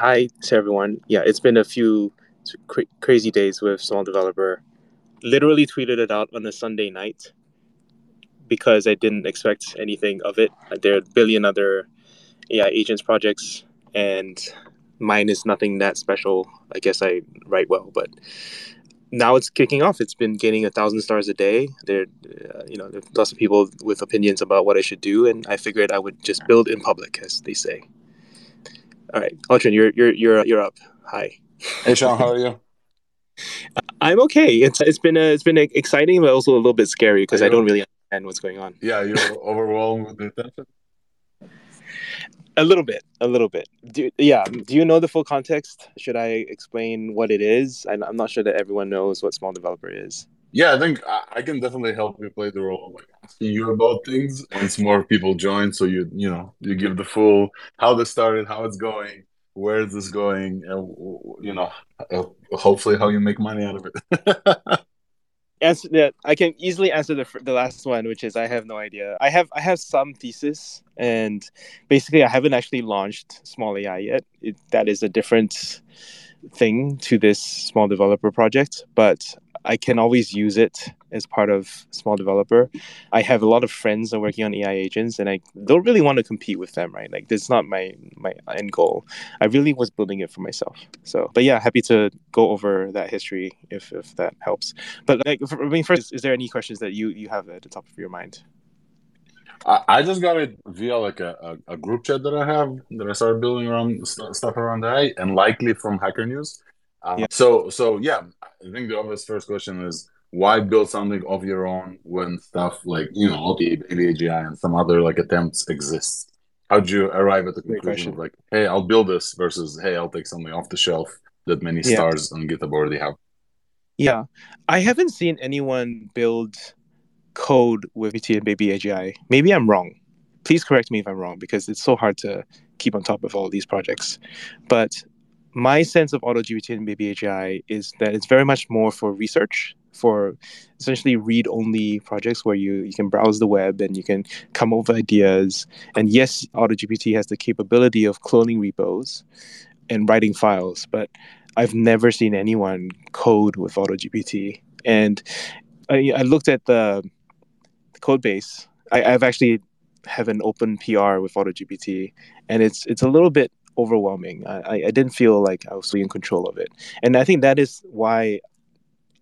Hi to everyone. Yeah, it's been a few cra- crazy days with smol developer. Literally tweeted it out on a Sunday night because I didn't expect anything of it. There are a billion other AI agents projects, and mine is nothing that special. I guess I write well, but now it's kicking off. It's been gaining a thousand stars a day. There, uh, you know, there's lots of people with opinions about what I should do, and I figured I would just build in public, as they say. All right, Altrin, you're you're you're you're up. Hi. Hey, Shawn, how are you? I'm okay. It's it's been a, it's been exciting, but also a little bit scary because I don't really understand what's going on. Yeah, you're overwhelmed with the attention. A little bit, a little bit. Do, yeah. Do you know the full context? Should I explain what it is? I'm, I'm not sure that everyone knows what smol developer is. Yeah, I think I, can definitely help you play the role of like asking you about things once more people join. So you you know you give the full how this started, how it's going, where is this going, and you know uh, hopefully how you make money out of it. answer that I can easily answer the the last one, which is I have no idea. I have I have some thesis, and basically I haven't actually launched smol AI yet. It, that is a different thing to this smol developer project, but I can always use it as part of smol developer. I have a lot of friends that are working on AI agents, and I don't really want to compete with them, right? Like that's not my my end goal. I really was building it for myself. So, but yeah, happy to go over that history if if that helps. But like, I mean, first, is there any questions that you you have at the top of your mind? I, just got it via like a, a, a, group chat that I have that I started building around stuff around AI and likely from Hacker News. Um, yeah. So so yeah, I think the obvious first question is why build something of your own when stuff like you know BabyAGI and some other like attempts exist? How'd you arrive at the conclusion of like, hey, I'll build this versus hey, I'll take something off the shelf that many yeah. stars on GitHub already have? Yeah, I haven't seen anyone build code with GPT and Baby AGI. Maybe I'm wrong. Please correct me if I'm wrong because it's so hard to keep on top of all these projects. But my sense of AutoGPT and AGI is that it's very much more for research, for essentially read-only projects where you, you can browse the web and you can come with ideas. And yes, AutoGPT has the capability of cloning repos and writing files, but I've never seen anyone code with AutoGPT. And I, I looked at the code base. I, I've actually have an open PR with AutoGPT, and it's it's a little bit overwhelming. I, I didn't feel like I was in control of it. And I think that is why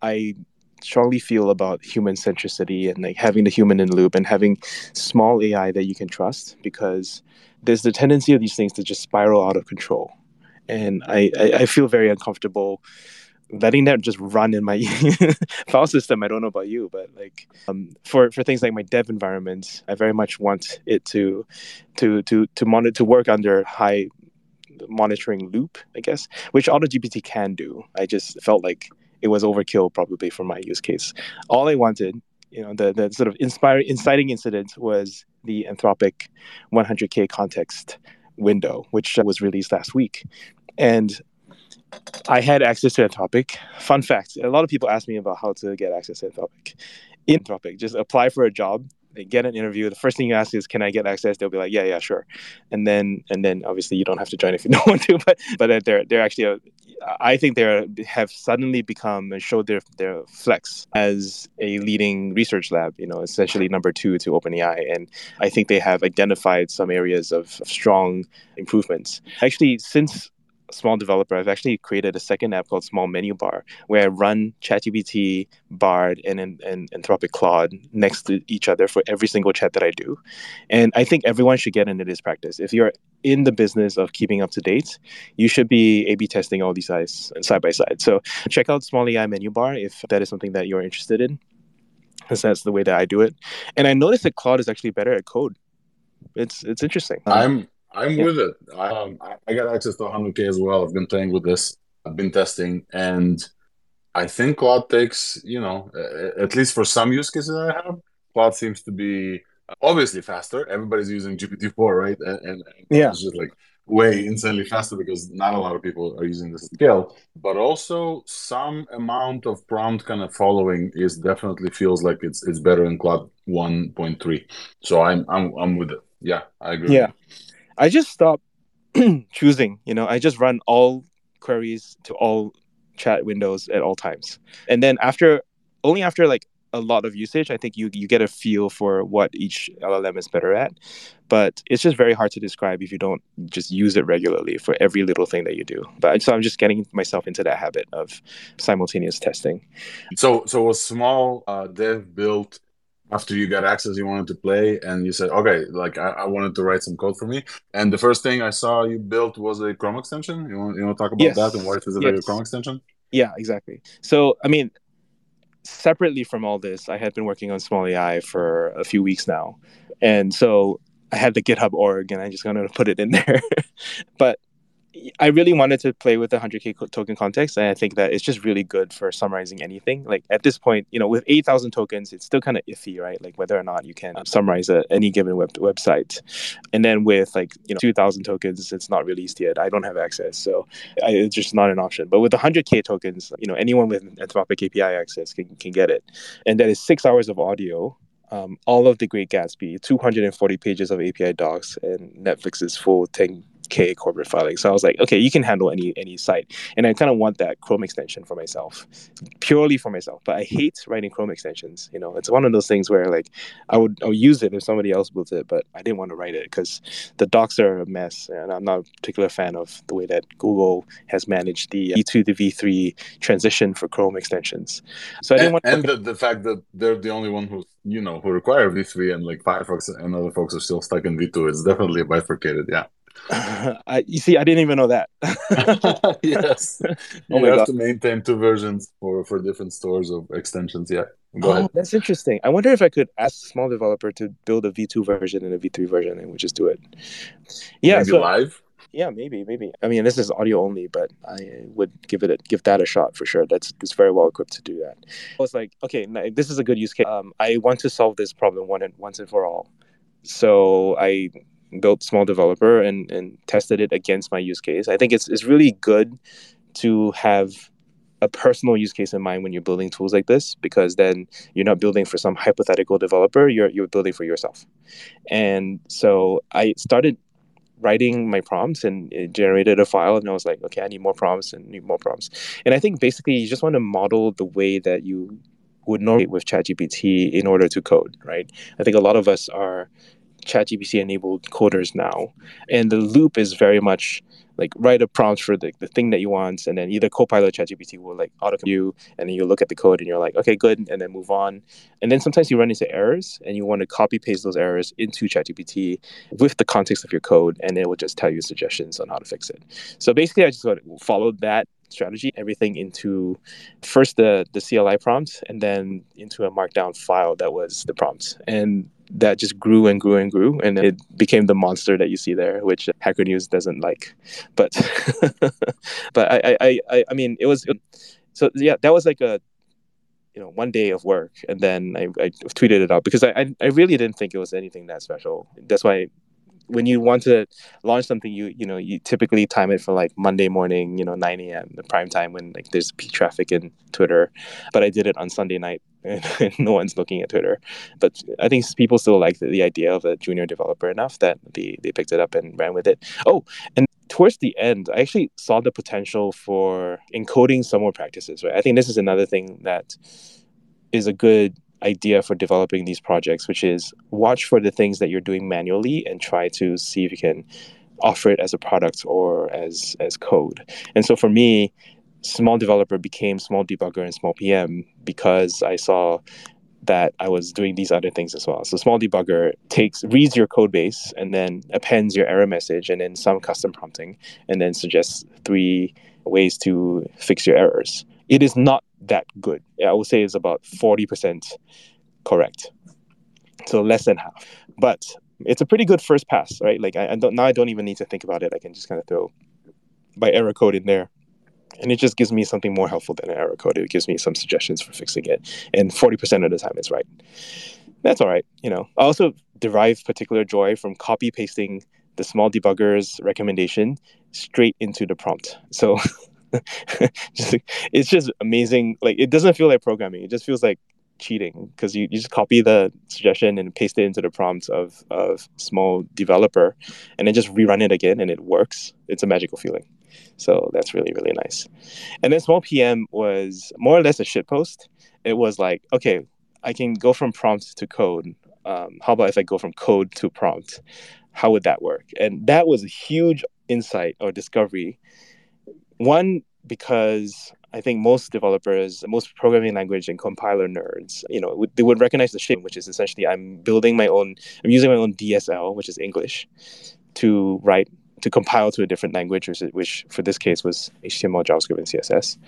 I strongly feel about human centricity and like having the human in the loop and having small AI that you can trust because there's the tendency of these things to just spiral out of control. And I, I, I feel very uncomfortable letting that just run in my file system. I don't know about you, but like um, for for things like my dev environment, I very much want it to to to to monitor to work under high monitoring loop, I guess, which AutoGPT can do. I just felt like it was overkill probably for my use case. All I wanted, you know, the, the sort of inspiring, inciting incident was the Anthropic 100K context window, which was released last week. And I had access to Anthropic. Fun fact a lot of people ask me about how to get access to Anthropic. In Anthropic, just apply for a job get an interview, the first thing you ask is, "Can I get access?" They'll be like, "Yeah, yeah, sure," and then and then obviously you don't have to join if you don't want to, but but they're they're actually a, I think they have suddenly become and showed their their flex as a leading research lab. You know, essentially number two to OpenAI, and I think they have identified some areas of strong improvements. Actually, since smol developer, I've actually created a second app called Small Menu Bar, where I run ChatGPT, Bard, and, and, and Anthropic Claude next to each other for every single chat that I do. And I think everyone should get into this practice. If you're in the business of keeping up to date, you should be A/B testing all these guys side by side. So check out Small AI Menu Bar if that is something that you're interested in, because that's the way that I do it. And I noticed that Claude is actually better at code. It's it's interesting. I'm I'm yeah. with it. Um, I got access to 100k as well. I've been playing with this. I've been testing, and I think Claude takes, you know, at least for some use cases I have, Claude seems to be obviously faster. Everybody's using GPT-4, right? And, and yeah, it's just like way insanely faster because not a lot of people are using this scale. But also, some amount of prompt kind of following is definitely feels like it's it's better in Claude 1.3. So I'm I'm I'm with it. Yeah, I agree. Yeah. I just stopped choosing. You know, I just run all queries to all chat windows at all times, and then after only after like a lot of usage, I think you you get a feel for what each LLM is better at. But it's just very hard to describe if you don't just use it regularly for every little thing that you do. But so I'm just getting myself into that habit of simultaneous testing. So so a small uh, dev built after you got access you wanted to play and you said okay like I, I, wanted to write some code for me and the first thing i saw you built was a chrome extension you want, you want to talk about yes. that and why is it yes. a chrome extension yeah exactly so i mean separately from all this, I had been working on smol AI for a few weeks now. And so I had the GitHub org and I just wanted to put it in there. but I really wanted to play with the 100k token context, and I think that it's just really good for summarizing anything. Like at this point, you know, with 8,000 tokens, it's still kind of iffy, right? Like whether or not you can summarize a, any given web website. And then with like you know 2,000 tokens, it's not released yet. I don't have access, so I, it's just not an option. But with 100k tokens, you know, anyone with Anthropic API access can can get it, and that is six hours of audio um, all of the Great Gatsby, 240 pages of API docs, and Netflix's full 10 k corporate filing. So I was like, okay, you can handle any any site, and I kind of want that Chrome extension for myself, purely for myself. But I hate writing Chrome extensions. You know, it's one of those things where like I would I would use it if somebody else built it, but I didn't want to write it because the docs are a mess, and I'm not a particular fan of the way that Google has managed the V2 to V3 transition for Chrome extensions. So I didn't and, want and the, the fact that they're the only one who you know who require V3 and like Firefox and other folks are still stuck in V2. It's definitely bifurcated. Yeah. I, you see, I didn't even know that. yes, oh you have God. to maintain two versions for for different stores of extensions. Yeah, go oh, ahead. That's interesting. I wonder if I could ask a smol developer to build a V two version and a V three version, and we just do it. Yeah, maybe so, live. Yeah, maybe, maybe. I mean, this is audio only, but I would give it a, give that a shot for sure. That's it's very well equipped to do that. I was like, okay, this is a good use case. Um, I want to solve this problem one and once and for all. So I built smol developer and, and tested it against my use case. I think it's, it's really good to have a personal use case in mind when you're building tools like this because then you're not building for some hypothetical developer you're you're building for yourself and so i started writing my prompts and it generated a file and i was like okay i need more prompts and need more prompts and i think basically you just want to model the way that you would normally with ChatGPT in order to code, right? I think a lot of us are ChatGPT enabled coders now. And the loop is very much like write a prompt for the, the thing that you want, and then either Copilot or ChatGPT will like auto you, and then you look at the code and you're like, okay, good, and then move on. And then sometimes you run into errors, and you want to copy paste those errors into ChatGPT with the context of your code, and it will just tell you suggestions on how to fix it. So basically, I just followed that strategy, everything into first the the CLI prompt, and then into a markdown file that was the prompt, and that just grew and grew and grew and it became the monster that you see there which hacker news doesn't like but but I, I i i mean it was so yeah that was like a you know one day of work and then i, I tweeted it out because I, I really didn't think it was anything that special that's why when you want to launch something, you you know you typically time it for like Monday morning, you know 9 a.m. the prime time when like there's peak traffic in Twitter. But I did it on Sunday night, and, no one's looking at Twitter. But I think people still like the, the idea of a junior developer enough that they they picked it up and ran with it. Oh, and towards the end, I actually saw the potential for encoding some more practices. Right, I think this is another thing that is a good idea for developing these projects, which is watch for the things that you're doing manually and try to see if you can offer it as a product or as as code. And so for me, smol developer became small debugger and small PM because I saw that I was doing these other things as well. So small debugger takes reads your code base and then appends your error message and then some custom prompting and then suggests three ways to fix your errors. It is not that good. I would say it's about 40% correct. So less than half. But it's a pretty good first pass, right? Like I, I don't now I don't even need to think about it. I can just kind of throw my error code in there. And it just gives me something more helpful than an error code. It gives me some suggestions for fixing it. And 40% of the time it's right. That's all right. You know, I also derive particular joy from copy pasting the small debugger's recommendation straight into the prompt. So it's just amazing. Like it doesn't feel like programming. It just feels like cheating because you, you just copy the suggestion and paste it into the prompt of of smol developer and then just rerun it again and it works it's a magical feeling so that's really really nice. And then small pm was more or less a shit post it was like okay i can go from prompt to code. Um, how about if i go from code to prompt? How would that work? And that was a huge insight or discovery. One because I think most developers, most programming language and compiler nerds, you know, they would recognize the shape, which is essentially I'm building my own, I'm using my own DSL, which is English, to write, to compile to a different language, which, which for this case was HTML, JavaScript, and CSS.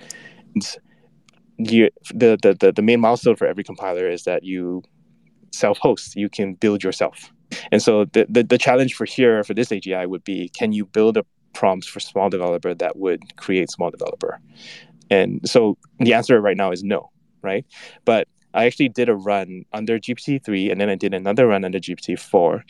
And you, the, the, the, the main milestone for every compiler is that you self-host, you can build yourself. And so the, the, the challenge for here, for this AGI would be, can you build a prompts for smol developer that would create smol developer? And so the answer right now is no, right? But I actually did a run under GPT-3 and then I did another run under GPT-4.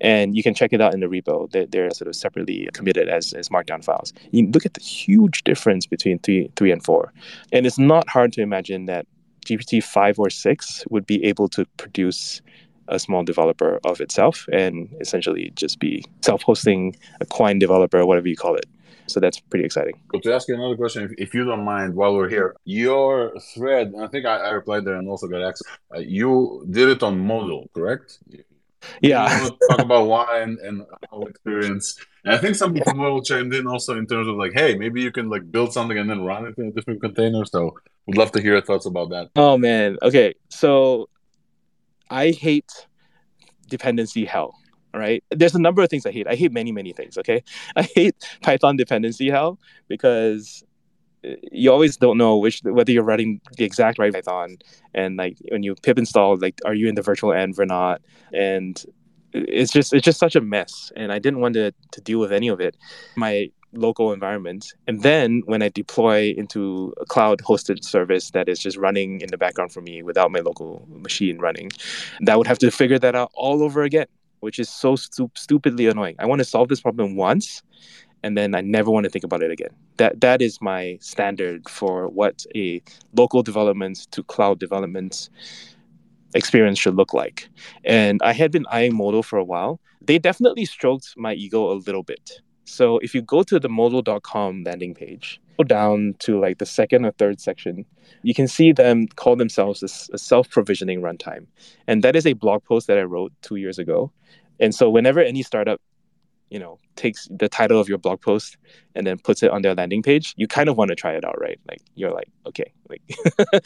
And you can check it out in the repo. They're, they're sort of separately committed as, as markdown files. You look at the huge difference between 3, 3 and 4. And it's not hard to imagine that GPT-5 or 6 would be able to produce a small developer of itself and essentially just be self-hosting a Quine developer, whatever you call it. So that's pretty exciting. But to ask you another question, if, if you don't mind, while we're here, your thread, I think I, I replied there and also got access. Uh, you did it on Modal, correct? Yeah. talk about why and, and how experience. And I think some people Modal chimed in also in terms of like, hey, maybe you can like build something and then run it in a different container. So would love to hear your thoughts about that. Oh man. Okay. So I hate dependency hell right? There's a number of things I hate. I hate many, many things. Okay, I hate Python dependency hell because uh, you always don't know which whether you're running the exact right Python, and like when you pip install, like are you in the virtual env or not? And it's just it's just such a mess, and I didn't want to to deal with any of it. My local environment. And then when I deploy into a cloud hosted service that is just running in the background for me without my local machine running, that would have to figure that out all over again which is so stu- stupidly annoying. I want to solve this problem once, and then I never want to think about it again. That that is my standard for what a local development to cloud development experience should look like. And I had been eyeing Modal for a while. They definitely stroked my ego a little bit. So if you go to the modal.com landing page, go down to like the second or third section, you can see them call themselves a, self-provisioning runtime. And that is a blog post that I wrote two years ago. And so whenever any startup, you know, takes the title of your blog post and then puts it on their landing page, you kind of want to try it out, right? Like you're like, okay, like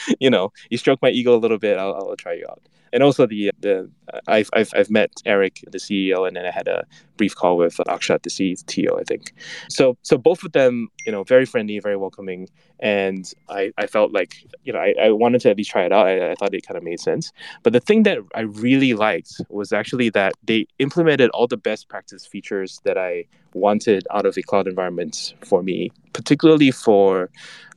you know, you stroke my ego a little bit, I'll, I'll try you out. And also the the uh, I've, I've I've met Erik, the CEO, and then I had a brief call with Akshat, the CTO, I think. So so both of them, you know, very friendly, very welcoming, and I, I felt like you know I, I wanted to at least try it out. I, I thought it kind of made sense. But the thing that I really liked was actually that they implemented all the best practice features that I wanted out of a cloud environment for me, particularly for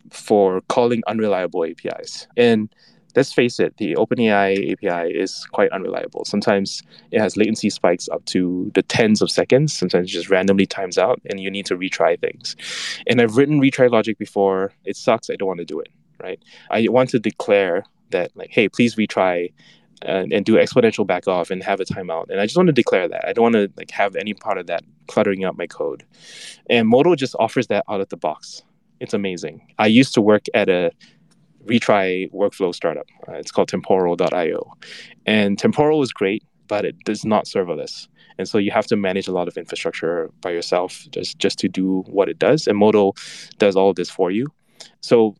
for calling unreliable APIs. And let's face it, the OpenAI API is quite unreliable. Sometimes it has latency spikes up to the tens of seconds. Sometimes it just randomly times out and you need to retry things. And I've written retry logic before. It sucks. I don't want to do it, right? I want to declare that, like, hey, please retry and, and do exponential back off and have a timeout. And I just want to declare that. I don't want to like have any part of that cluttering up my code. And Modal just offers that out of the box. It's amazing. I used to work at a retry workflow startup. Uh, it's called temporal.io. And temporal is great, but it does not serverless. And so you have to manage a lot of infrastructure by yourself just, just to do what it does. And Modal does all of this for you. So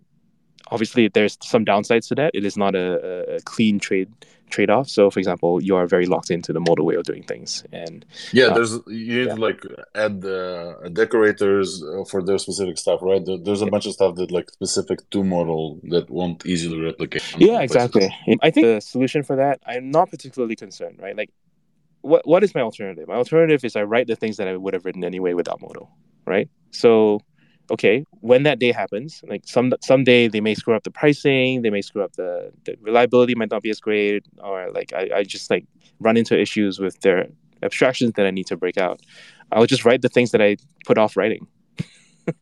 obviously there's some downsides to that. It is not a, a clean trade trade off. So, for example, you are very locked into the Modal way of doing things. And yeah, uh, there's you need yeah. to like add the decorators uh, for their specific stuff, right? There's a bunch of stuff that like specific to Modal that won't easily replicate. Yeah, exactly. I think the solution for that, I'm not particularly concerned, right? Like, what what is my alternative? My alternative is I write the things that I would have written anyway without Modal, right? So okay, when that day happens, like some someday they may screw up the pricing, they may screw up the, the reliability might not be as great, or like I, I just like run into issues with their abstractions that I need to break out. I'll just write the things that I put off writing.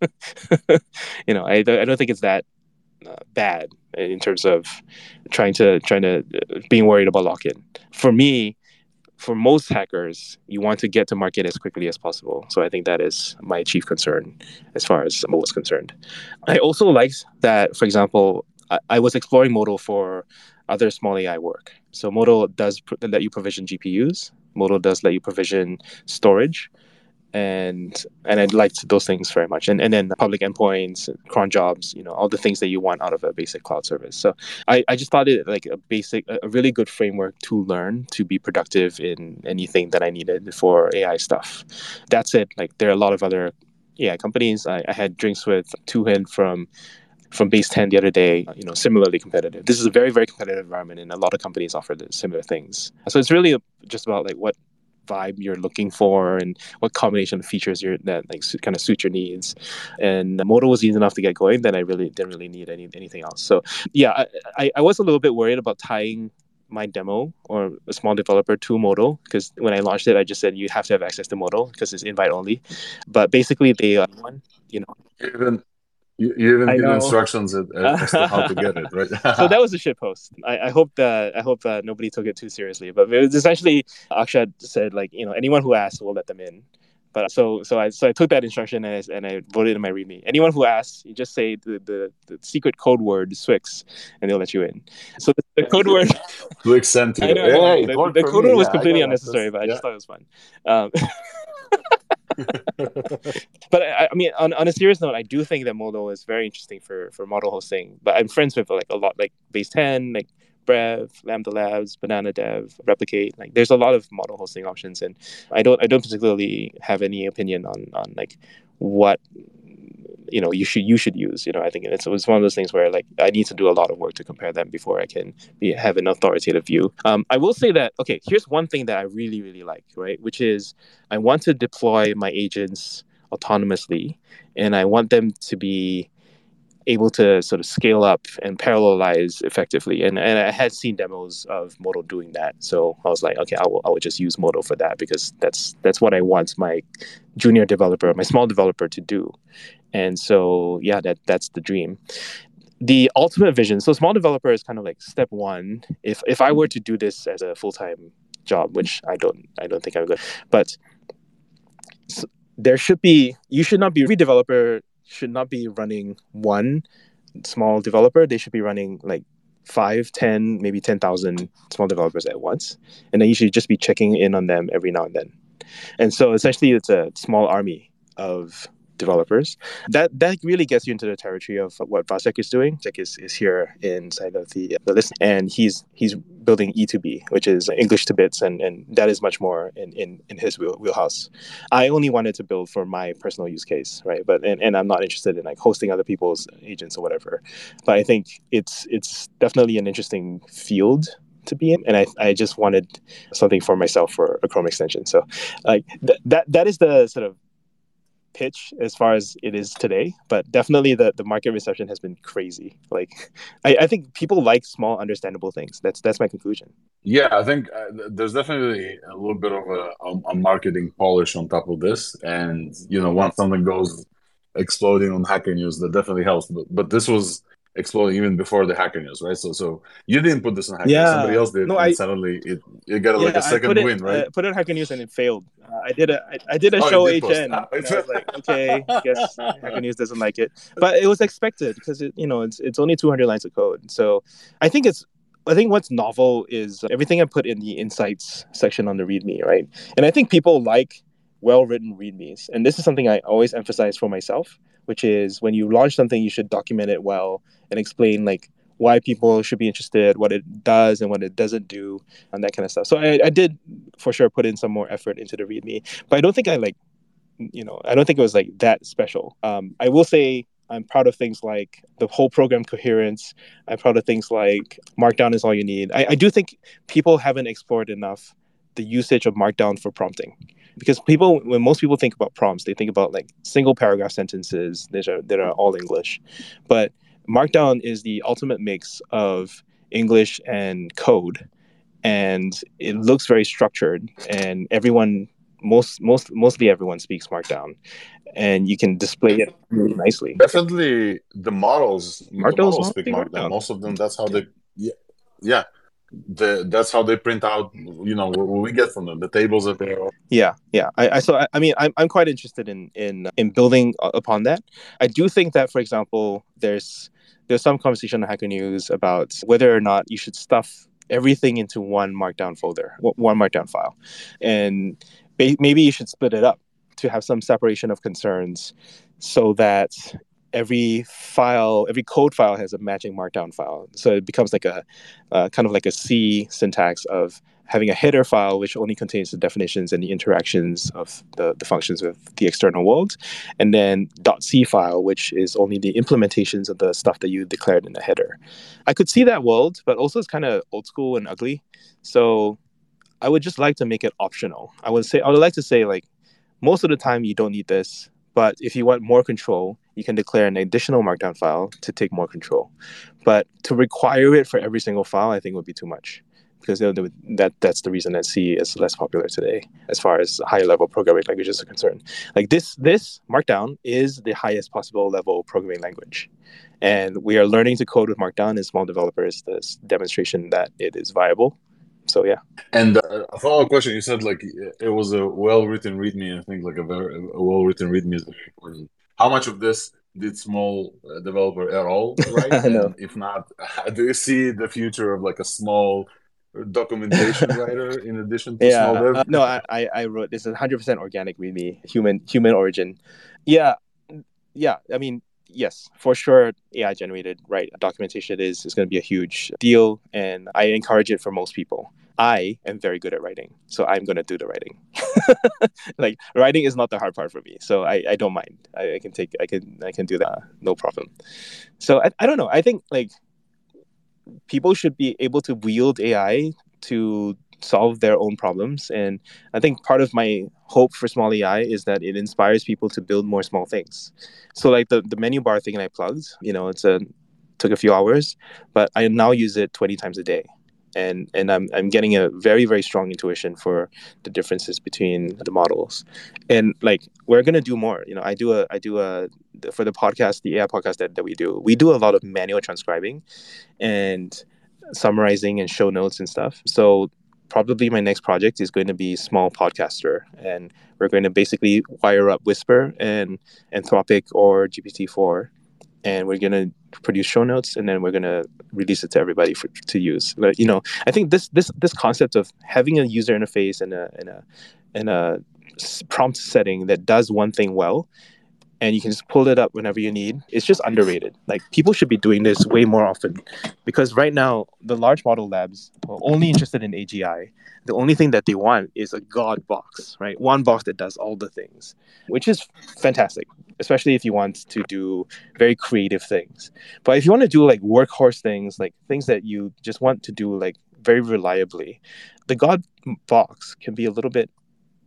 you know, I, I don't think it's that uh, bad in terms of trying to trying to uh, being worried about lock-in. For me, for most hackers, you want to get to market as quickly as possible. So I think that is my chief concern as far as Modal is concerned. I also liked that, for example, I, I was exploring Modal for other small AI work. So Modal does pr- let you provision GPUs. Modal does let you provision storage and and I liked those things very much. And and then public endpoints, cron jobs, you know, all the things that you want out of a basic cloud service. So I, I just thought it like a basic, a really good framework to learn to be productive in anything that I needed for AI stuff. That's it. Like there are a lot of other AI companies. I, I had drinks with Tuhin from from Baseten the other day you know similarly competitive this is a very very competitive environment and a lot of companies offer similar things so it's really just about like what vibe you're looking for and what combination of features you're that like kind of suit your needs. And Modal was easy enough to get going. Then I really didn't really need any anything else. So yeah, I, I was a little bit worried about tying my demo or a smol developer to Modal because when I launched it, I just said you have to have access to Modal because it's invite only. But basically, they uh, one, you know, even you, you even give instructions as, as to how to get it, right? so that was a shit post. I, I hope that I hope that nobody took it too seriously. But it was essentially Akshat said like you know anyone who asks we'll let them in. But so so I so I took that instruction and I, and I voted in my README. Anyone who asks, you just say the, the, the secret code word swyx, and they'll let you in. So the, the code word swyx sent you. Know, the, the code word was yeah, completely unnecessary, but I just thought it was fun. Um, but I, I, mean, on, on a serious note, I do think that Modal is very interesting for for model hosting. But I'm friends with like a lot, like Baseten, like Brev, Lambda Labs, Banana Dev, Replicate. Like, there's a lot of model hosting options, and I don't I don't particularly have any opinion on on like what you know you should you should use you know i think it's, it's one of those things where like i need to do a lot of work to compare them before i can be, have an authoritative view. Um, i will say that okay here's one thing that i really really like right which is i want to deploy my agents autonomously and i want them to be able to sort of scale up and parallelize effectively. And, and I had seen demos of Modal doing that. So I was like, okay, I will, I will just use Modal for that because that's that's what I want my junior developer, my small developer to do. And so, yeah, that that's the dream. The ultimate vision. So, smol developer is kind of like step one. If if I were to do this as a full time job, which I don't, I don't think I would, but so there should be. You should not be every developer should not be running one small developer. They should be running like five, ten, maybe ten thousand small developers at once, and then you should just be checking in on them every now and then. And so essentially, it's a small army of developers. That that really gets you into the territory of what Vasek is doing. Vasek is, is here inside of the, the list, and he's he's building E2B, which is English to bits, and, and that is much more in, in, in his wheel, wheelhouse. I only wanted to build for my personal use case, right? But and, and I'm not interested in like hosting other people's agents or whatever. But I think it's it's definitely an interesting field to be in and I, I just wanted something for myself for a chrome extension so like th- that that is the sort of pitch as far as it is today, but definitely the, the market reception has been crazy. Like, I, I think people like small, understandable things. That's that's my conclusion. Yeah, I think uh, there's definitely a little bit of a, a, a, marketing polish on top of this, and you know, once something goes exploding on Hacker News, that definitely helps. But but this was exploding even before the hacker news, right? So so you didn't put this on hacker yeah. news, somebody else did, no, and I, suddenly it you got yeah, like a second it, win, right? I put it on hacker news and it failed. Uh, I did a I, I did a oh, show did HN. Ah, and I was like, okay, I guess hacker news doesn't like it, but it was expected because it you know it's it's only 200 lines of code. So I think it's I think what's novel is everything I put in the insights section on the README, right? And I think people like well written READMEs. And this is something I always emphasize for myself which is when you launch something, you should document it well and explain like why people should be interested, what it does and what it doesn't do, and that kind of stuff. So I, I did for sure put in some more effort into the README, but I don't think I like, you know, I don't think it was like that special. Um, I will say I'm proud of things like the whole program coherence. I'm proud of things like Markdown is all you need. I, I do think people haven't explored enough the usage of Markdown for prompting because people when most people think about prompts they think about like single paragraph sentences that are that are all english but markdown is the ultimate mix of english and code and it looks very structured and everyone most most mostly everyone speaks Markdown, and you can display it really nicely. Definitely, the models, the models speak Markdown. Markdown. Most of them, that's how they, yeah, yeah. The, that's how they print out. You know what we get from them. The tables that they. Yeah, yeah. I, I so I, I mean I'm I'm quite interested in in in building upon that. I do think that, for example, there's there's some conversation on Hacker News about whether or not you should stuff everything into one Markdown folder, one Markdown file, and maybe you should split it up to have some separation of concerns, so that every file, every code file has a matching Markdown file. So it becomes like a uh, kind of like a C syntax of having a header file which only contains the definitions and the interactions of the, the functions with the external world, and then .c file which is only the implementations of the stuff that you declared in the header. I could see that world, but also it's kind of old school and ugly. So I would just like to make it optional. I would say I would like to say like most of the time you don't need this, but if you want more control, you can declare an additional markdown file to take more control. But to require it for every single file, I think would be too much because that that's the reason that C is less popular today as far as higher level programming languages are concerned. Like this this Markdown is the highest possible level programming language. And we are learning to code with Markdown in small developers, this demonstration that it is viable. So yeah. And uh, a follow up question: You said like it was a well written README. I think like a very well written README is important. How much of this did small uh, developer at all right? Know. If not, do you see the future of like a small documentation writer in addition to yeah, small dev? uh, no, I, I wrote this is 100% organic README, human human origin. Yeah, yeah. I mean, yes, for sure, AI generated right documentation is is going to be a huge deal, and I encourage it for most people. I am very good at writing, so I'm going to do the writing. like writing is not the hard part for me, so I, I don't mind. I, I can take I can I can do that uh, no problem. So I, I don't know. I think like people should be able to wield AI to solve their own problems. And I think part of my hope for smol AI is that it inspires people to build more small things. So like the, the menu bar thing I plugged, you know, it's a took a few hours, but I now use it 20 times a day. And and I'm I'm getting a very, very strong intuition for the differences between the models. And like we're gonna do more. You know, I do a I do a for the podcast, the AI podcast that, that we do, we do a lot of manual transcribing and summarizing and show notes and stuff. So probably my next project is going to be small podcaster and we're going to basically wire up whisper and anthropic or gpt-4 and we're going to produce show notes and then we're going to release it to everybody for, to use. Like, you know i think this this this concept of having a user interface and a and a and a prompt setting that does one thing well and you can just pull it up whenever you need. It's just underrated. Like people should be doing this way more often, because right now the large model labs are only interested in AGI. The only thing that they want is a god box, right? One box that does all the things, which is fantastic, especially if you want to do very creative things. But if you want to do like workhorse things, like things that you just want to do like very reliably, the god box can be a little bit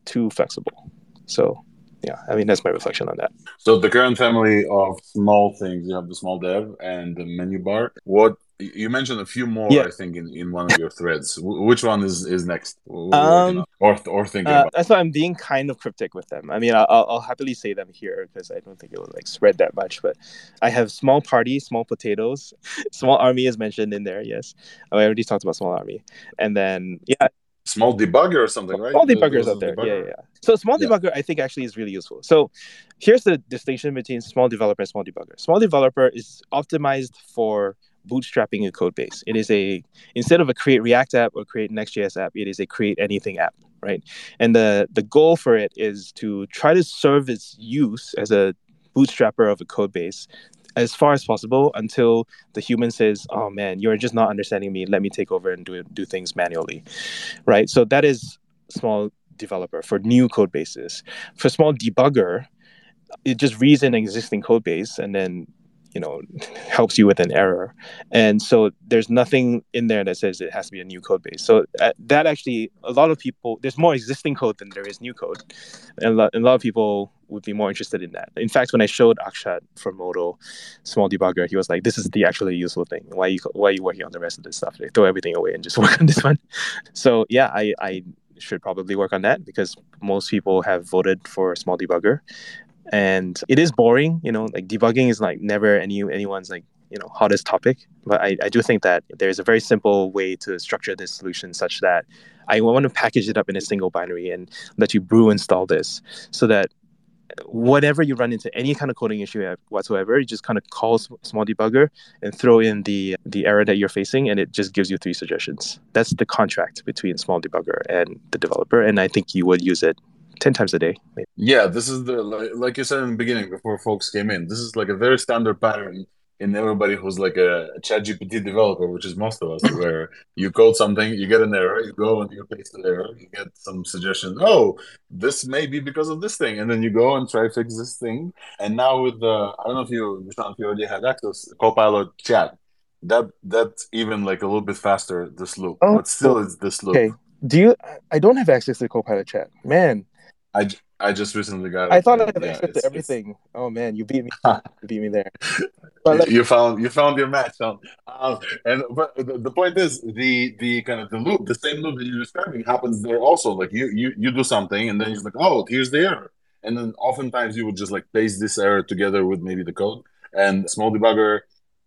too flexible. So yeah, I mean that's my reflection on that. So the current family of small things, you have the small dev and the menu bar. What you mentioned a few more, Yeah. I think, in, in one of your threads. Wh- Which one is is next? What are we Um, or or thinking Uh, about? that's why I'm being kind of cryptic with them. I mean, I'll, I'll I'll happily say them here because I don't think it will like spread that much. But I have small party, small potatoes, small army is mentioned in there. Yes, Oh, I already talked about small army, and then yeah, Small debugger or something, right? small debuggers out there. debugger. Yeah, yeah, yeah. So small Yeah. debugger, I think actually is really useful. So here's the distinction between smol developer and small debugger. Smol developer is optimized for bootstrapping a code base. It is a instead of a create React app or create Next.js app, it is a create anything app, right? And the the goal for it is to try to serve its use as a bootstrapper of a code base as far as possible until the human says, "Oh man, you're just not understanding me. Let me take over and do do things manually." Right? So that is smol developer for new code bases. For small debugger, it just reads an existing code base and then you know helps you with an error. And so there's nothing in there that says it has to be a new code base. So uh, that actually a lot of people there's more existing code than there is new code. And a lot, and a lot of people would be more interested in that. In fact when i showed akshat from Modal small debugger he was like this is the actually useful thing. Why you why are you working on the rest of this stuff? Like, throw everything away and just work on this one. So yeah i i should probably work on that because most people have voted for small debugger and it is boring you know like debugging is like never any anyone's like you know hottest topic. But I, I do think that there's a very simple way to structure this solution such that i want to package it up in a single binary and let you brew install this so that whatever you run into any kind of coding issue whatsoever you just kind of call small debugger and throw in the the error that you're facing and it just gives you three suggestions. That's the contract between small debugger and the developer and i think you would use it 10 times a day maybe. yeah this is the like, like you said in the beginning before folks came in this is like a very standard pattern in everybody who's like a, a chat gpt developer which is most of us where you code something you get an error you go and you paste the error you get some suggestions oh this may be because of this thing and then you go and try to fix this thing. And now with the i don't know if you if you already had access copilot chat that that's even like a little bit faster this loop oh, but still oh, it's this loop. okay. Do you i don't have access to copilot chat. Man I, I just recently got. I thought I had yeah, access to everything. It's... Oh man, you beat me. you beat me there. But you found you found your match. Um, and but the, the, point is the the kind of the loop, the same loop that you're describing happens there also. Like you you you do something and then it's like, oh, here's the error, and then oftentimes you would just like paste this error together with maybe the code. And small debugger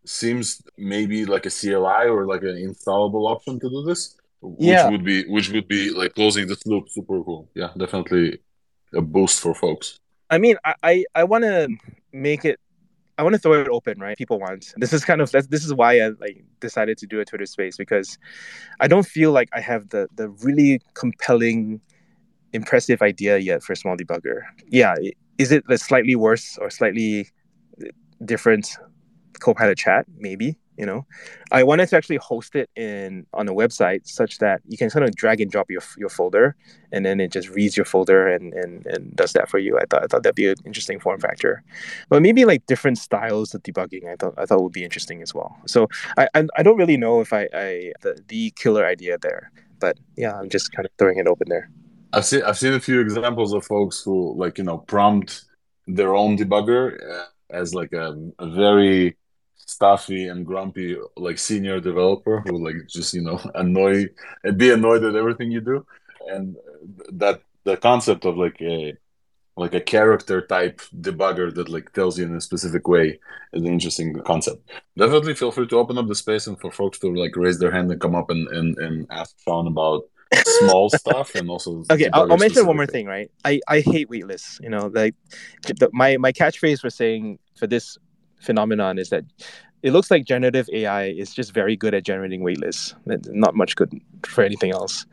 seems maybe like a CLI or like an installable option to do this. Which yeah. would be which would be like closing this loop super cool. Yeah, definitely a boost for folks. I mean, I I, I want to make it. I want to throw it open, right? People want. This is kind of this is why I like decided to do a Twitter space because I don't feel like I have the the really compelling, impressive idea yet for small debugger. Yeah, is it slightly worse or slightly different Copilot chat? Maybe you know? I wanted to actually host it in on a website such that you can kind of drag and drop your, your folder and then it just reads your folder and, and, and does that for you. I thought i thought that'd be an interesting form factor. But maybe like different styles of debugging i thought i thought would be interesting as well. So i i, I don't really know if i i the, the killer idea there but yeah i'm just kind of throwing it open there. I've seen i've seen a few examples of folks who like you know prompt their own debugger uh, as like a, a very stuffy and grumpy like senior developer who like just you know annoy and be annoyed at everything you do. And that the concept of like a like a character type debugger that like tells you in a specific way is an interesting concept. Definitely feel free to open up the space and for folks to like raise their hand and come up and and, and ask Shawn about small stuff and also okay I'll, I'll mention one more thing right? I i hate waitlists you know like the, my my catchphrase for saying for this phenomenon is that it looks like generative AI is just very good at generating waitlists. Not much good for anything else.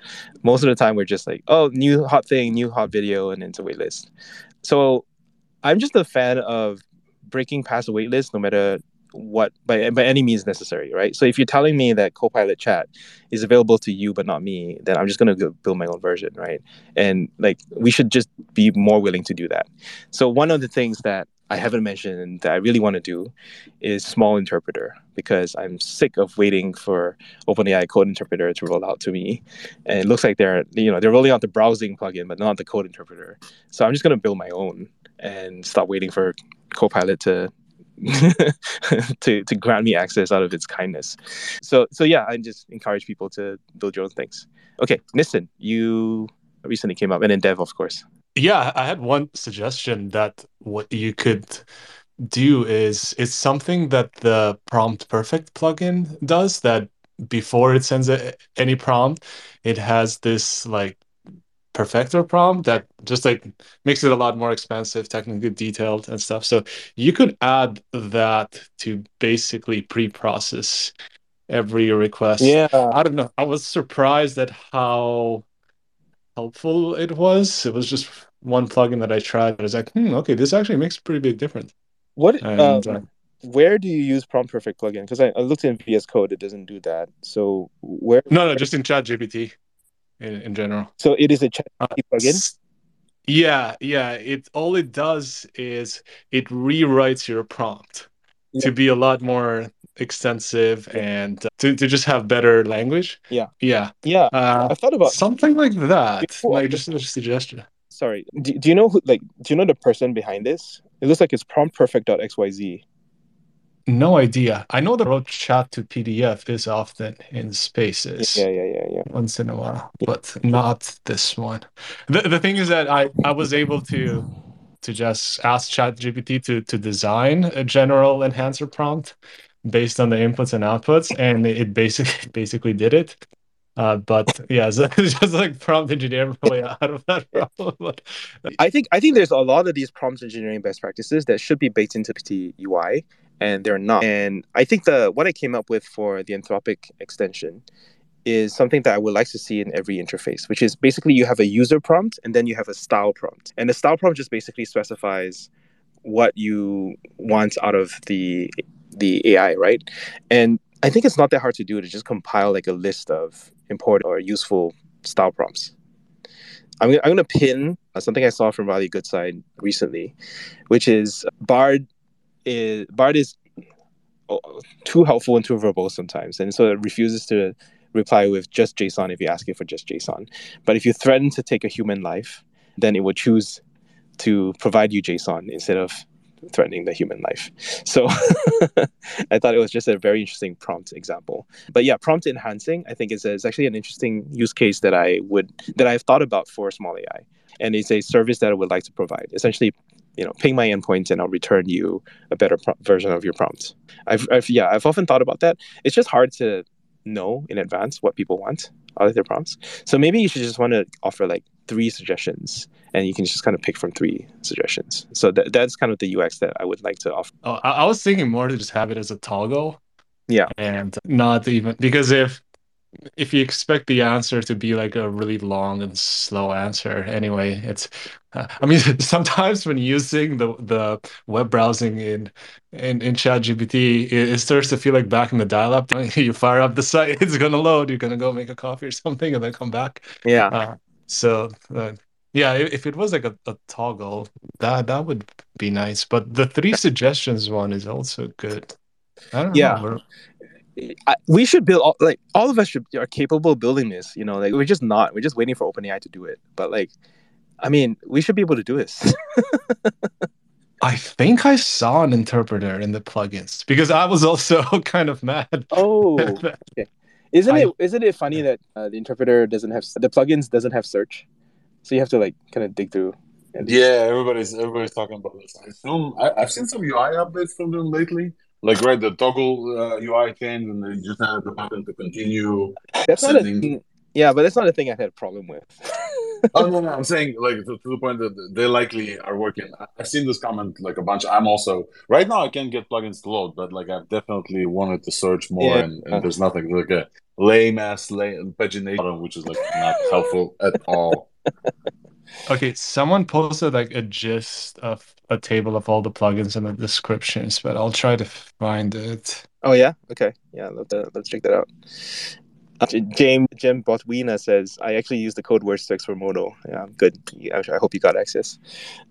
Most of the time, we're just like, oh, new hot thing, new hot video, and it's a waitlist. So I'm just a fan of breaking past a waitlist, no matter what by by any means necessary, right? So if you're telling me that Copilot Chat is available to you but not me, then I'm just gonna build my own version, right? And like we should just be more willing to do that. So one of the things that I haven't mentioned that I really want to do is small interpreter because I'm sick of waiting for OpenAI code interpreter to roll out to me. And it looks like they're you know they're rolling out the browsing plugin but not the code interpreter. So I'm just gonna build my own and stop waiting for Copilot to to to grant me access out of its kindness. So so yeah, I just encourage people to build your own things. Okay, listen, you recently came up, and then Dev, of course. Yeah, I had one suggestion that what you could do is it's something that the Prompt Perfect plugin does that before it sends a, any prompt, it has this like perfector prompt that just like makes it a lot more expensive, technically detailed and stuff. So you could add that to basically pre-process every request. Yeah. I don't know. I was surprised at how helpful it was. It was just one plugin that I tried. I was like, hmm, okay, this actually makes a pretty big difference. What? And, um, uh, where do you use Prompt Perfect plugin? Because I, I, looked in VS Code, it doesn't do that. So where? No, no, just in Chat GPT, in, in general. So it is a Chat uh, plugin. Yeah, yeah. It all it does is it rewrites your prompt yeah. to be a lot more extensive and uh, to, to just have better language. Yeah. Yeah. Yeah. Uh, I thought about something like that. Before, like just a suggestion. Sorry. Do, do you know who like do you know the person behind this? It looks like it's promptperfect.xyz. no idea. I know the road chat to PDF is often in spaces. Yeah, yeah, yeah, yeah. Once in a while, but not this one. The the thing is that I I was able to to just ask ChatGPT to to design a general enhancer prompt based on the inputs and outputs, and it basically basically did it. Uh, but yeah, so just like prompt engineering way out of that problem. But I think I think there's a lot of these prompt engineering best practices that should be baked into PT UI, and they're not. And I think the what I came up with for the Anthropic extension is something that I would like to see in every interface, which is basically you have a user prompt and then you have a style prompt. And the style prompt just basically specifies what you want out of the the AI, right? And I think it's not that hard to do to just compile like a list of important or useful style prompts. I'm, I'm going to pin uh, something I saw from Riley Goodside recently, which is Bard is Bard is oh, too helpful and too verbose sometimes, and so it refuses to reply with just JSON if you ask it for just JSON. But if you threaten to take a human life, then it will choose to provide you JSON instead of threatening the human life. So I thought it was just a very interesting prompt example. But yeah, prompt enhancing I think is, is actually an interesting use case that I would that I've thought about for smol AI, and it's a service that I would like to provide. Essentially, you know, ping my endpoint and I'll return you a better pro- version of your prompt. I've, I've yeah, I've often thought about that. It's just hard to know in advance what people want out of their prompts. So maybe you should just want to offer like three suggestions and you can just kind of pick from three suggestions. So that, that's kind of the UX that I would like to offer. oh, I, I was thinking more to just have it as a toggle. Yeah. And not even because if if you expect the answer to be like a really long and slow answer anyway it's uh, i mean sometimes when using the the web browsing in in, in chat gpt it, it starts to feel like back in the dial-up you fire up the site it's gonna load you're gonna go make a coffee or something and then come back Yeah. uh, so uh, yeah if it was like a, a toggle that that would be nice but the three suggestions one is also good i don't Yeah. know I, we should build all, like all of us should are capable of building this. You know, like we're just not. We're just waiting for OpenAI to do it. But like, I mean, we should be able to do this. I think I saw an interpreter in the plugins because I was also kind of mad. oh, okay. Isn't I- it isn't it funny that uh, the interpreter doesn't have the plugins doesn't have search, so you have to like kind of dig through. And Yeah, everybody's everybody's talking about this. I assume I, I've seen some UI updates from them lately. Like right, the toggle uh, UI changed, and they just added the button to continue. that's not a thing. Yeah, but that's not a thing I had a problem with. Oh no, no, I'm saying like to, to the point that they likely are working. I've seen this comment like a bunch. I'm also right now. I can't get plugins to load, but like I've definitely wanted to search more, Yeah. and, and there's nothing like a lame ass lame pagination which is like not helpful at all. Okay, someone posted like a gist of a table of all the plugins and the descriptions, but I'll try to find it. Oh yeah, okay, yeah. Let's let's check that out. Uh, James Jim Botwina says I actually use the code word specs for Modal. Yeah, good. I hope you got access.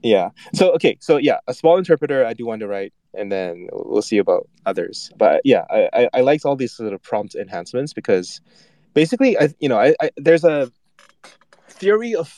Yeah. So okay, so yeah, a small interpreter I do want to write, and then we'll see about others. But yeah, I I, I liked all these sort of prompt enhancements because basically, I you know I, I there's a theory of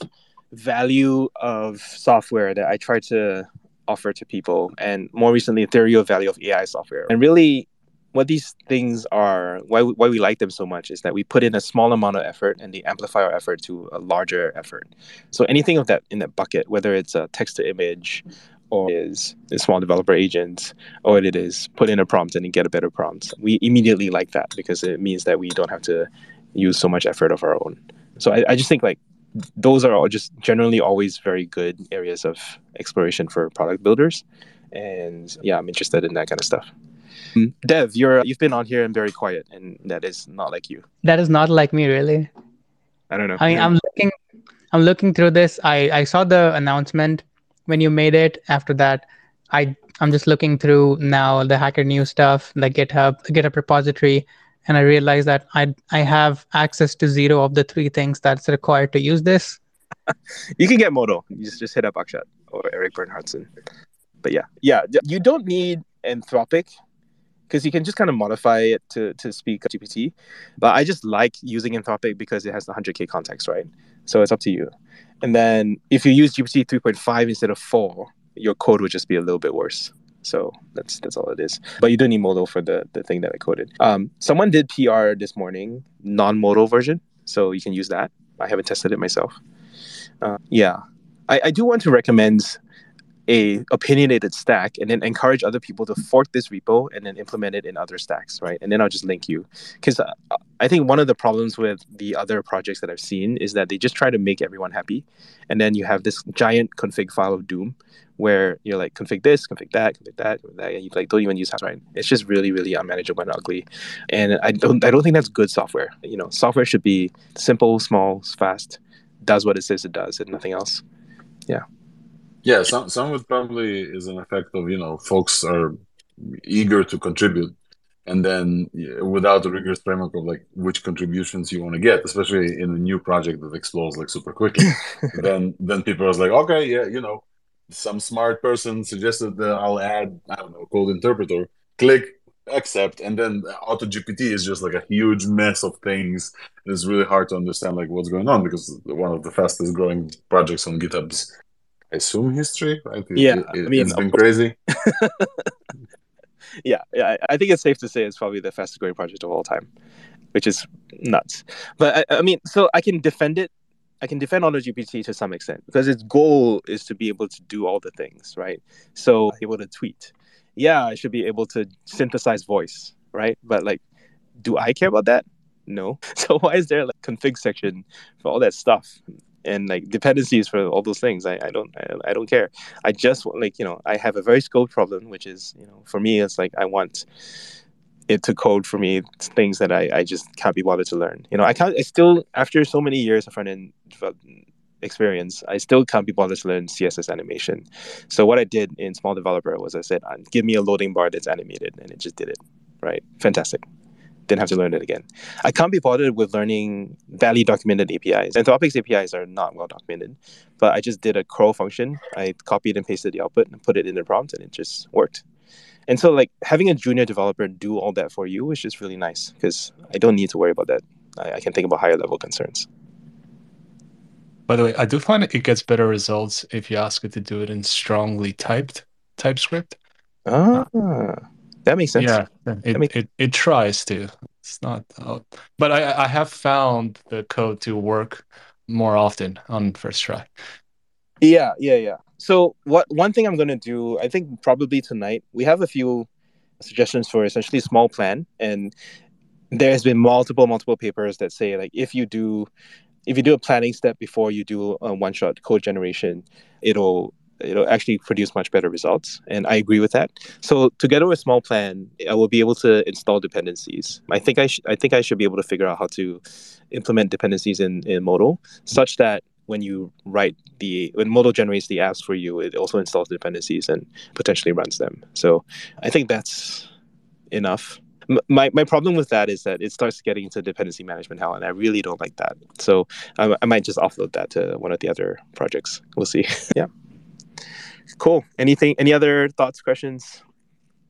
value of software that I try to offer to people, and more recently, theory of value of AI software. And really, what these things are, why we, why we like them so much, is that we put in a small amount of effort and they amplify our effort to a larger effort. So anything of that in that bucket, whether it's a text to image, or is a smol developer agent, or it is put in a prompt and get a better prompt, we immediately like that because it means that we don't have to use so much effort of our own. So I, I just think like those are all just generally always very good areas of exploration for product builders. And yeah, I'm interested in that kind of stuff. Mm. Dev, you're you've been on here and very quiet, and that is not like you. That is not like me, really. I don't know. I mean, I'm looking, I'm looking through this. I I saw the announcement when you made it. After that, I I'm just looking through now the Hacker News stuff, the GitHub, the GitHub repository, and I realized that I I have access to zero of the three things that's required to use this. you can get Modal. You just, just hit up Akshat or Erik Bernhardsson. But yeah, yeah, you don't need Anthropic because you can just kind of modify it to, to speak GPT. But I just like using Anthropic because it has the 100K context, right? So it's up to you. And then if you use GPT 3.5 instead of 4, your code would just be a little bit worse. So that's that's all it is. But you do need modal for the the thing that I coded. Um, someone did PR this morning, non-modal version, so you can use that. I haven't tested it myself. Uh, yeah, I, I do want to recommend a opinionated stack and then encourage other people to fork this repo and then implement it in other stacks right? And then i'll just link you. Because uh, i think one of the problems with the other projects that i've seen is that they just try to make everyone happy. And then you have this giant config file of doom where you're like config this config that config that config that. And you like don't even use right? It's just really really unmanageable and ugly. And i don't i don't think that's good software. You know software should be simple small fast does what it says it does and nothing else. Yeah yeah, some some of it probably is an effect of you know folks are eager to contribute, and then without a rigorous framework of like which contributions you want to get, especially in a new project that explodes like super quickly, then then people are like, okay, yeah, you know, some smart person suggested that I'll add I don't know code interpreter, click accept, and then Auto GPT is just like a huge mess of things. It's really hard to understand like what's going on because one of the fastest growing projects on GitHub's assume history, right? Yeah, it, I mean, it's been crazy. yeah, yeah, I think it's safe to say it's probably the fastest growing project of all time, which is nuts. But I, I mean, so I can defend it. I can defend AutoGPT to some extent because its goal is to be able to do all the things, right? So able to tweet. Yeah, I should be able to synthesize voice, right? But like, do I care about that? No. So why is there like config section for all that stuff? And like dependencies for all those things. I, I don't I, I don't care. I just like you know I have a very scope problem, which is you know for me it's like I want it to code for me things that I, I just can't be bothered to learn. You know I can't I still after so many years of front end experience, I still can't be bothered to learn CSS animation. So what I did in smol developer was I said, um, give me a loading bar that's animated, and it just did it. Right, fantastic didn't have to learn it again. I can't be bothered with learning badly documented APIs. Anthropic's APIs are not well documented, but I just did a curl function. I copied and pasted the output and put it in the prompt, and it just worked. And so, like having a junior developer do all that for you is just really nice because I don't need to worry about that. I, I can think about higher level concerns. By the way, I do find it gets better results if you ask it to do it in strongly typed TypeScript. Ah. That makes sense. Yeah, it, makes... it, it tries to. It's not, out. but I, I have found the code to work more often on first try. Yeah, yeah, yeah. So what one thing I'm gonna do, I think probably tonight, we have a few suggestions for essentially small plan, and there has been multiple multiple papers that say like if you do if you do a planning step before you do a one shot code generation, it'll it'll actually produce much better results. And I agree with that. So together with small plan, I will be able to install dependencies. I think I, sh- I think I should be able to figure out how to implement dependencies in, in Modal such that when you write the when Modal generates the apps for you, it also installs the dependencies and potentially runs them. So I think that's enough. my, my problem with that is that it starts getting into dependency management hell, and I really don't like that. So I, I might just offload that to one of the other projects. We'll see. yeah. Cool. Anything? Any other thoughts, questions,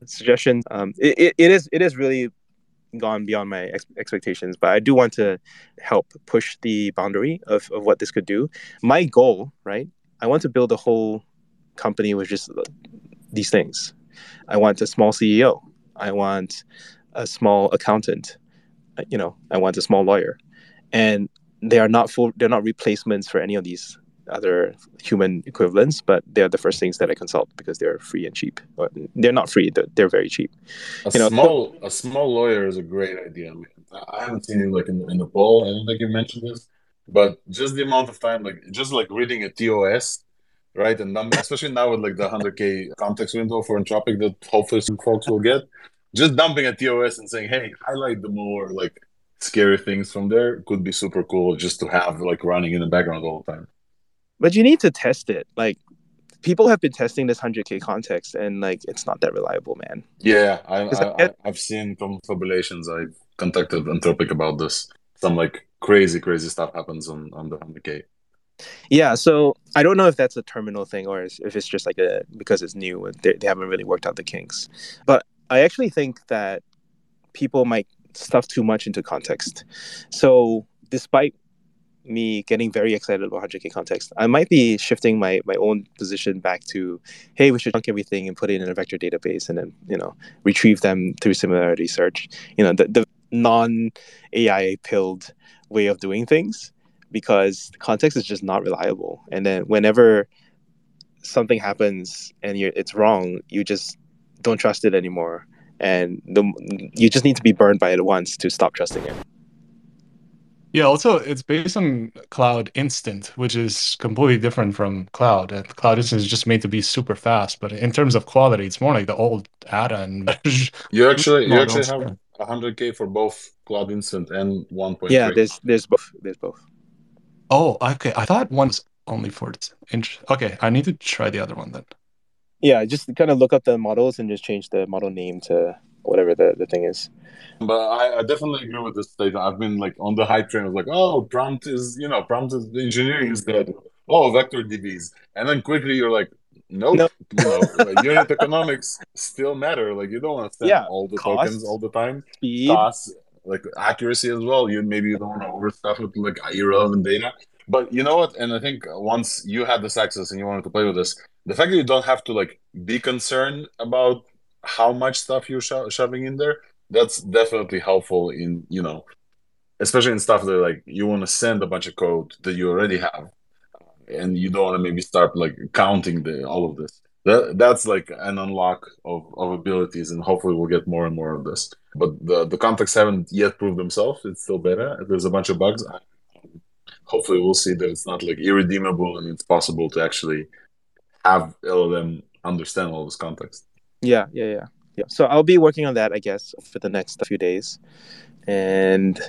suggestions? Um, it, it, it is it is really gone beyond my ex- expectations, but I do want to help push the boundary of, of what this could do. My goal, right? I want to build a whole company with just these things. I want a small CEO. I want a small accountant. You know, I want a small lawyer, and they are not full. They're not replacements for any of these other human equivalents, but they're the first things that I consult because they're free and cheap. They're not free; they're, they're very cheap. A you know, small so, a small lawyer is a great idea. I haven't seen it like in, in the poll. I don't think you mentioned this, but just the amount of time, like just like reading a TOS, right? And especially now with like the 100k context window for Anthropic that hopefully some folks will get, just dumping a TOS and saying, "Hey, highlight the more like." scary things from there could be super cool just to have like running in the background all the time but you need to test it. Like people have been testing this 100k context and like it's not that reliable man. Yeah I, I, have seen confabulations. I've contacted anthropic about this. Some like crazy crazy stuff happens on on the 100k yeah so i don't know if that's a terminal thing or if it's just like a because it's new they, they haven't really worked out the kinks. But i actually think that people might stuff too much into context. So despite me getting very excited about 100k context. I might be shifting my my own position back to, hey, we should chunk everything and put it in a vector database and then you know retrieve them through similarity search. You know the the non AI pilled way of doing things because context is just not reliable. And then whenever something happens and it's wrong, you just don't trust it anymore. And the, you just need to be burned by it once to stop trusting it. Yeah, also it's based on Claude Instant, which is completely different from Claude. And Claude Instant is just made to be super fast, but in terms of quality, it's more like the old Ada and you actually you actually have 100k for both Claude Instant and 1.3. Yeah, there's there's both. There's both. Oh, okay. I thought one was only for inch. Okay, I need to try the other one then. Yeah, just kind of look up the models and just change the model name to whatever the, the thing is. But I, I definitely agree with this statement. I've been like on the hype train. I was like, oh, prompt is you know prompt is engineering is dead. Oh, vector DBs, and then quickly you're like, nope. nope. you know, like, unit economics still matter. Like you don't want to send yeah, all the cost, tokens all the time. Speed, costs, like accuracy as well. You maybe you don't want to overstuff it with like irrelevant data. But you know what? And I think once you had this access and you wanted to play with this, the fact that you don't have to like be concerned about how much stuff you're sho- shoving in there, that's definitely helpful in you know, especially in stuff that like you want to send a bunch of code that you already have, and you don't want to maybe start like counting the all of this. That that's like an unlock of, of abilities, and hopefully we'll get more and more of this. But the the contexts haven't yet proved themselves. It's still better There's a bunch of bugs. Hopefully, we'll see that it's not like irredeemable and it's possible to actually have LLM understand all this context. Yeah, yeah, yeah, yeah. So I'll be working on that, I guess, for the next few days, and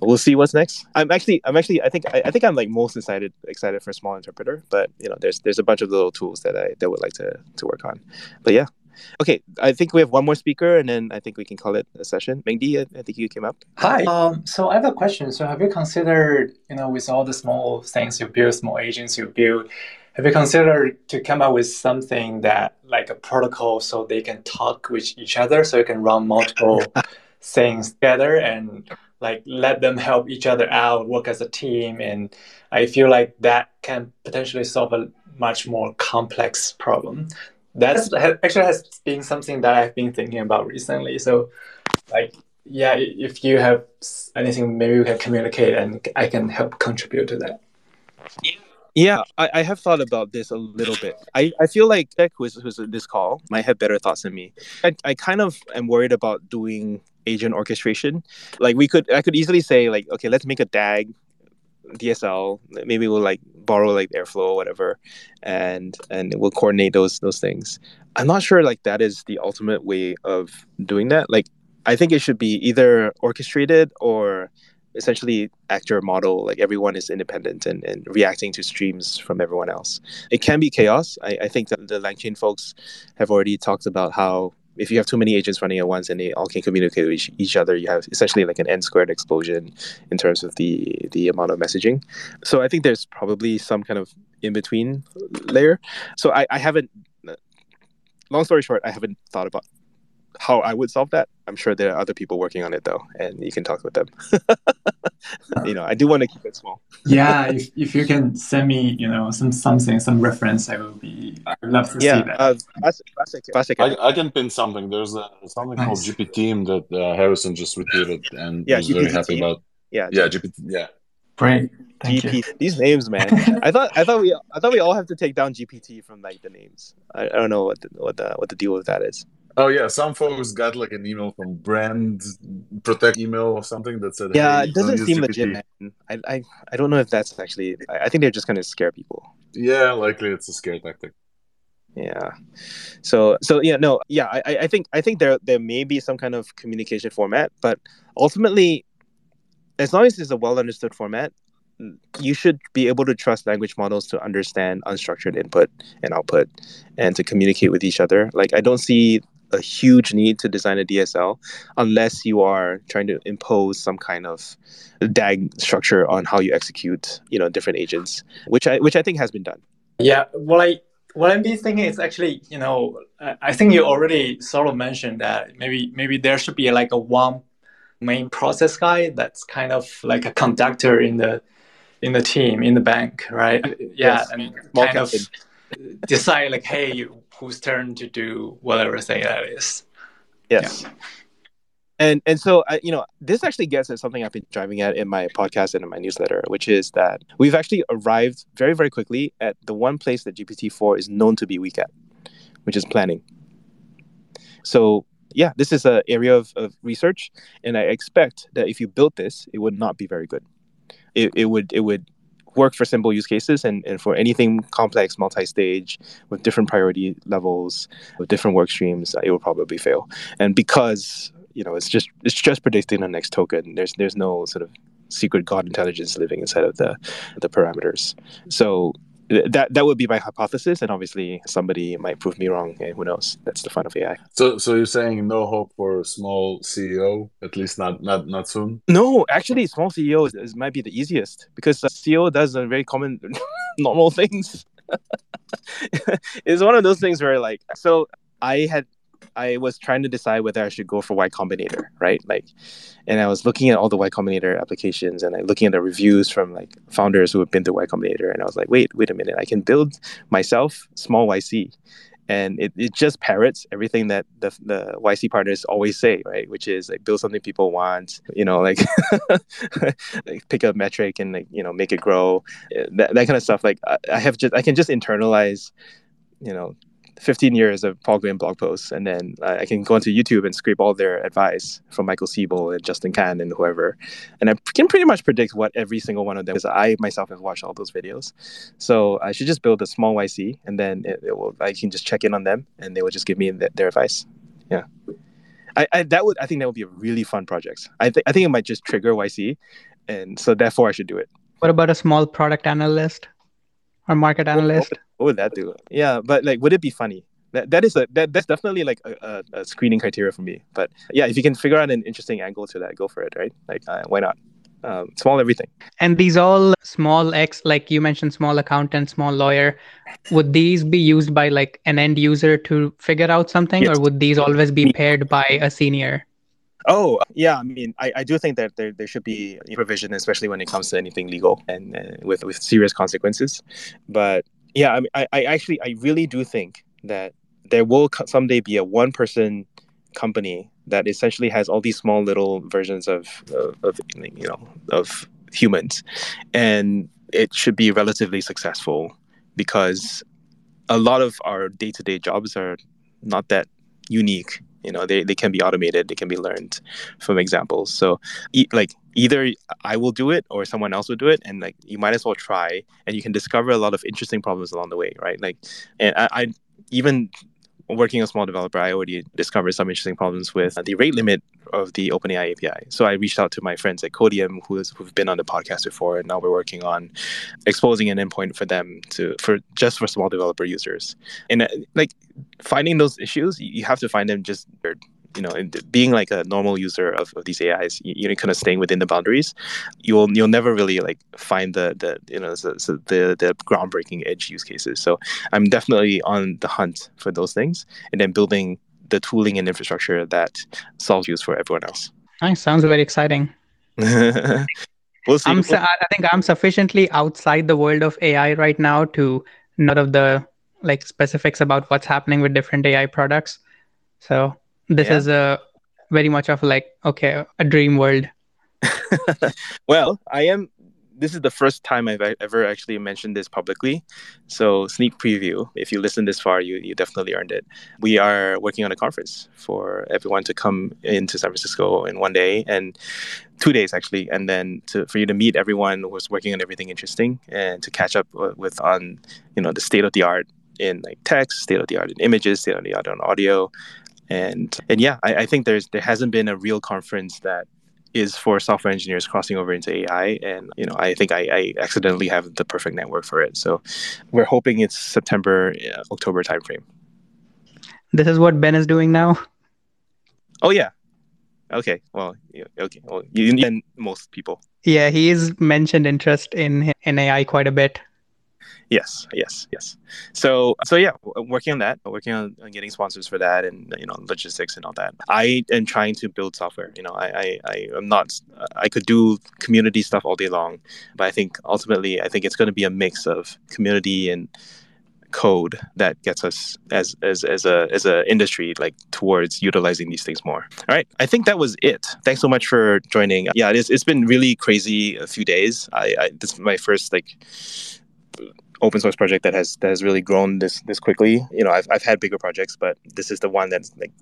we'll see what's next. I'm actually, I'm actually, I think, I, I, think I'm like most excited, excited for small interpreter. But you know, there's there's a bunch of little tools that I that would like to to work on. But yeah, okay. I think we have one more speaker, and then I think we can call it a session. Mengdi, I, I think you came up. Hi. Um. So I have a question. So have you considered, you know, with all the small things you build, small agents you build, have you considered to come up with something that like a protocol so they can talk with each other, so you can run multiple things together and like let them help each other out, work as a team, and I feel like that can potentially solve a much more complex problem. That's actually has been something that I've been thinking about recently. So, like, yeah, if you have anything, maybe we can communicate, and I can help contribute to that. Yeah, I, I have thought about this a little bit. I, I feel like Tech, who's, who's this call, might have better thoughts than me. I, I kind of am worried about doing agent orchestration. Like we could, I could easily say like, okay, let's make a DAG DSL. Maybe we'll like borrow like Airflow or whatever, and and we'll coordinate those those things. I'm not sure like that is the ultimate way of doing that. Like I think it should be either orchestrated or essentially actor model like everyone is independent and, and reacting to streams from everyone else it can be chaos i, I think that the langchain folks have already talked about how if you have too many agents running at once and they all can communicate with each, each other, you have essentially like an n squared explosion in terms of the the amount of messaging. So I think there's probably some kind of in between layer. So I, I haven't. Long story short, I haven't thought about how I would solve that. I'm sure there are other people working on it though, and you can talk with them. you know, I do want to keep it small. yeah, if, if you can send me, you know, some something, some reference, I will be. I would love to yeah, see that. Uh, classic, classic. I, I can pin something. There's a, something nice. called GPTeam that uh, Harrison just retweeted, and yeah, was GPT very happy team. about. Yeah, yeah, GPT. Yeah. Great. Thank GP. You. These names, man. I thought I thought we I thought we all have to take down GPT from like the names. I, I don't know what the, what the what the deal with that is. Oh yeah, some folks got like an email from brand protect email or something that said, "Yeah, hey, it doesn't seem legit." Man. I, I I don't know if that's actually. I, I think they're just going to scare people. Yeah, likely it's a scare tactic. Yeah. So so yeah no yeah I I think I think there there may be some kind of communication format, but ultimately, as long as it's a well understood format, you should be able to trust language models to understand unstructured input and output and to communicate with each other. Like I don't see a huge need to design a DSL unless you are trying to impose some kind of DAG structure on how you execute, you know, different agents, which I which I think has been done. Yeah, well, I what I'm thinking is actually, you know, I think you already sort of mentioned that maybe maybe there should be like a one main process guy that's kind of like a conductor in the in the team in the bank, right? Yeah, Yes. and kind of. Decide like, hey, whose turn to do whatever thing that is. Yes. And and so I, you know, this actually gets at something I've been driving at in my podcast and in my newsletter, which is that we've actually arrived very very quickly at the one place that GPT four is known to be weak at, which is planning. So yeah, this is an area of, of research, and I expect that if you built this, it would not be very good. It, it would it would work for simple use cases and, and for anything complex, multi-stage, with different priority levels, with different work streams, it will probably fail. And because you know it's just it's just predicting the next token, there's there's no sort of secret god intelligence living inside of the the parameters. So that that would be my hypothesis, and obviously somebody might prove me wrong. And who knows? That's the fun of AI. So, so you're saying no hope for a small CEO, at least not not not soon. No, actually, small CEO is, is might be the easiest because CEO does uh, very common, normal things. it's one of those things where, like, so I had, I was trying to decide whether I should go for Y Combinator, right? Like, and I was looking at all the Y Combinator applications and like looking at the reviews from like founders who have been to Y Combinator, and I was like, wait, wait a minute, I can build myself small YC and it, it just parrots everything that the, the YC partners always say, right? Which is like build something people want, you know, like, like pick a metric and like you know make it grow, eh, that, that kind of stuff. Like I, I have just I can just internalize, you know, 15 years of Paul Graham blog posts, and then uh, I can go onto YouTube and scrape all their advice from Michael Siebel and Justin Kan and whoever, and I can pretty much predict what every single one of them is. I myself have watched all those videos. So I should just build a small YC, and then it, it will I can just check in on them, and they will just give me th- their advice. Yeah. I, I that would I think that would be a really fun project. I think I think it might just trigger YC, and so therefore I should do it. What about a small product analyst or market analyst? What would that do? Yeah, but like, would it be funny? That that is a that, that's definitely like a, a, a screening criteria for me. But yeah, if you can figure out an interesting angle to that, go for it, right? Like, uh, why not? Um, small everything. And these all small X, like you mentioned, small accountant, small lawyer, would these be used by like an end user to figure out something, Yes. or would these always be paired by a senior? Oh, yeah. I mean, I, I do think that there, there should be provision, especially when it comes to anything legal and uh, with, with serious consequences. But yeah, I, mean, I, I actually, I really do think that there will someday be a one person company that essentially has all these small little versions of, of, of you know, of humans. And it should be relatively successful because a lot of our day to day jobs are not that unique you know they, they can be automated they can be learned from examples so like either i will do it or someone else will do it and like you might as well try and you can discover a lot of interesting problems along the way right? Like and i, I even working as a smol developer i already discovered some interesting problems with the rate limit of the openai api so i reached out to my friends at Codeium who is, who've been on the podcast before and now we're working on exposing an endpoint for them to for just for smol developer users. And uh, like finding those issues you have to find them just you know being like a normal user of, of these ais you, you're kind of staying within the boundaries you'll you'll never really like find the the you know the, the the the groundbreaking edge use cases so i'm definitely on the hunt for those things and then building the tooling and infrastructure that solves use for everyone else Nice, sounds very exciting. we'll see I'm su- I I think I'm sufficiently outside the world of AI right now to none of the like specifics about what's happening with different AI products. So this Yeah. is a very much of like okay, a dream world. well, I am. This is the first time I've ever actually mentioned this publicly. So, sneak preview. If you listen this far, you, you definitely earned it. We are working on a conference for everyone to come into San Francisco in one day and two days actually, and then to for you to meet everyone who's working on everything interesting and to catch up uh, with on you know the state of the art in like text, state of the art in images, state of the art on audio, and and yeah, I, I think there's there hasn't been a real conference that is for software engineers crossing over into AI. And you know, I think I, I accidentally have the perfect network for it. So we're hoping it's September, uh, October timeframe. This is what Ben is doing now. Oh yeah. Okay. Well. yeah, Okay. Well, you and most people. Yeah, he's mentioned interest in in AI quite a bit. Yes, yes, yes. So, so yeah, working on that, working on, on, getting sponsors for that, and you know, logistics and all that. I am trying to build software. You know, I, I, I am not. Uh, I could do community stuff all day long, but I think ultimately, I think it's going to be a mix of community and code that gets us as as as a as a industry like towards utilizing these things more. All right, I think that was it. Thanks so much for joining. Yeah, it's it's been really crazy a few days. I, I this is my first like open source project that has that has really grown this this quickly. You know, I've I've had bigger projects, but this is the one that like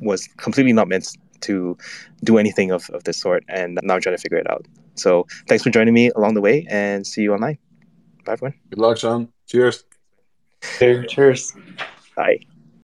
was completely not meant to do anything of, of this sort, and now I'm trying to figure it out. So thanks for joining me along the way, and see you online. Bye, everyone. Good luck, Shawn. Cheers. Cheers. Bye.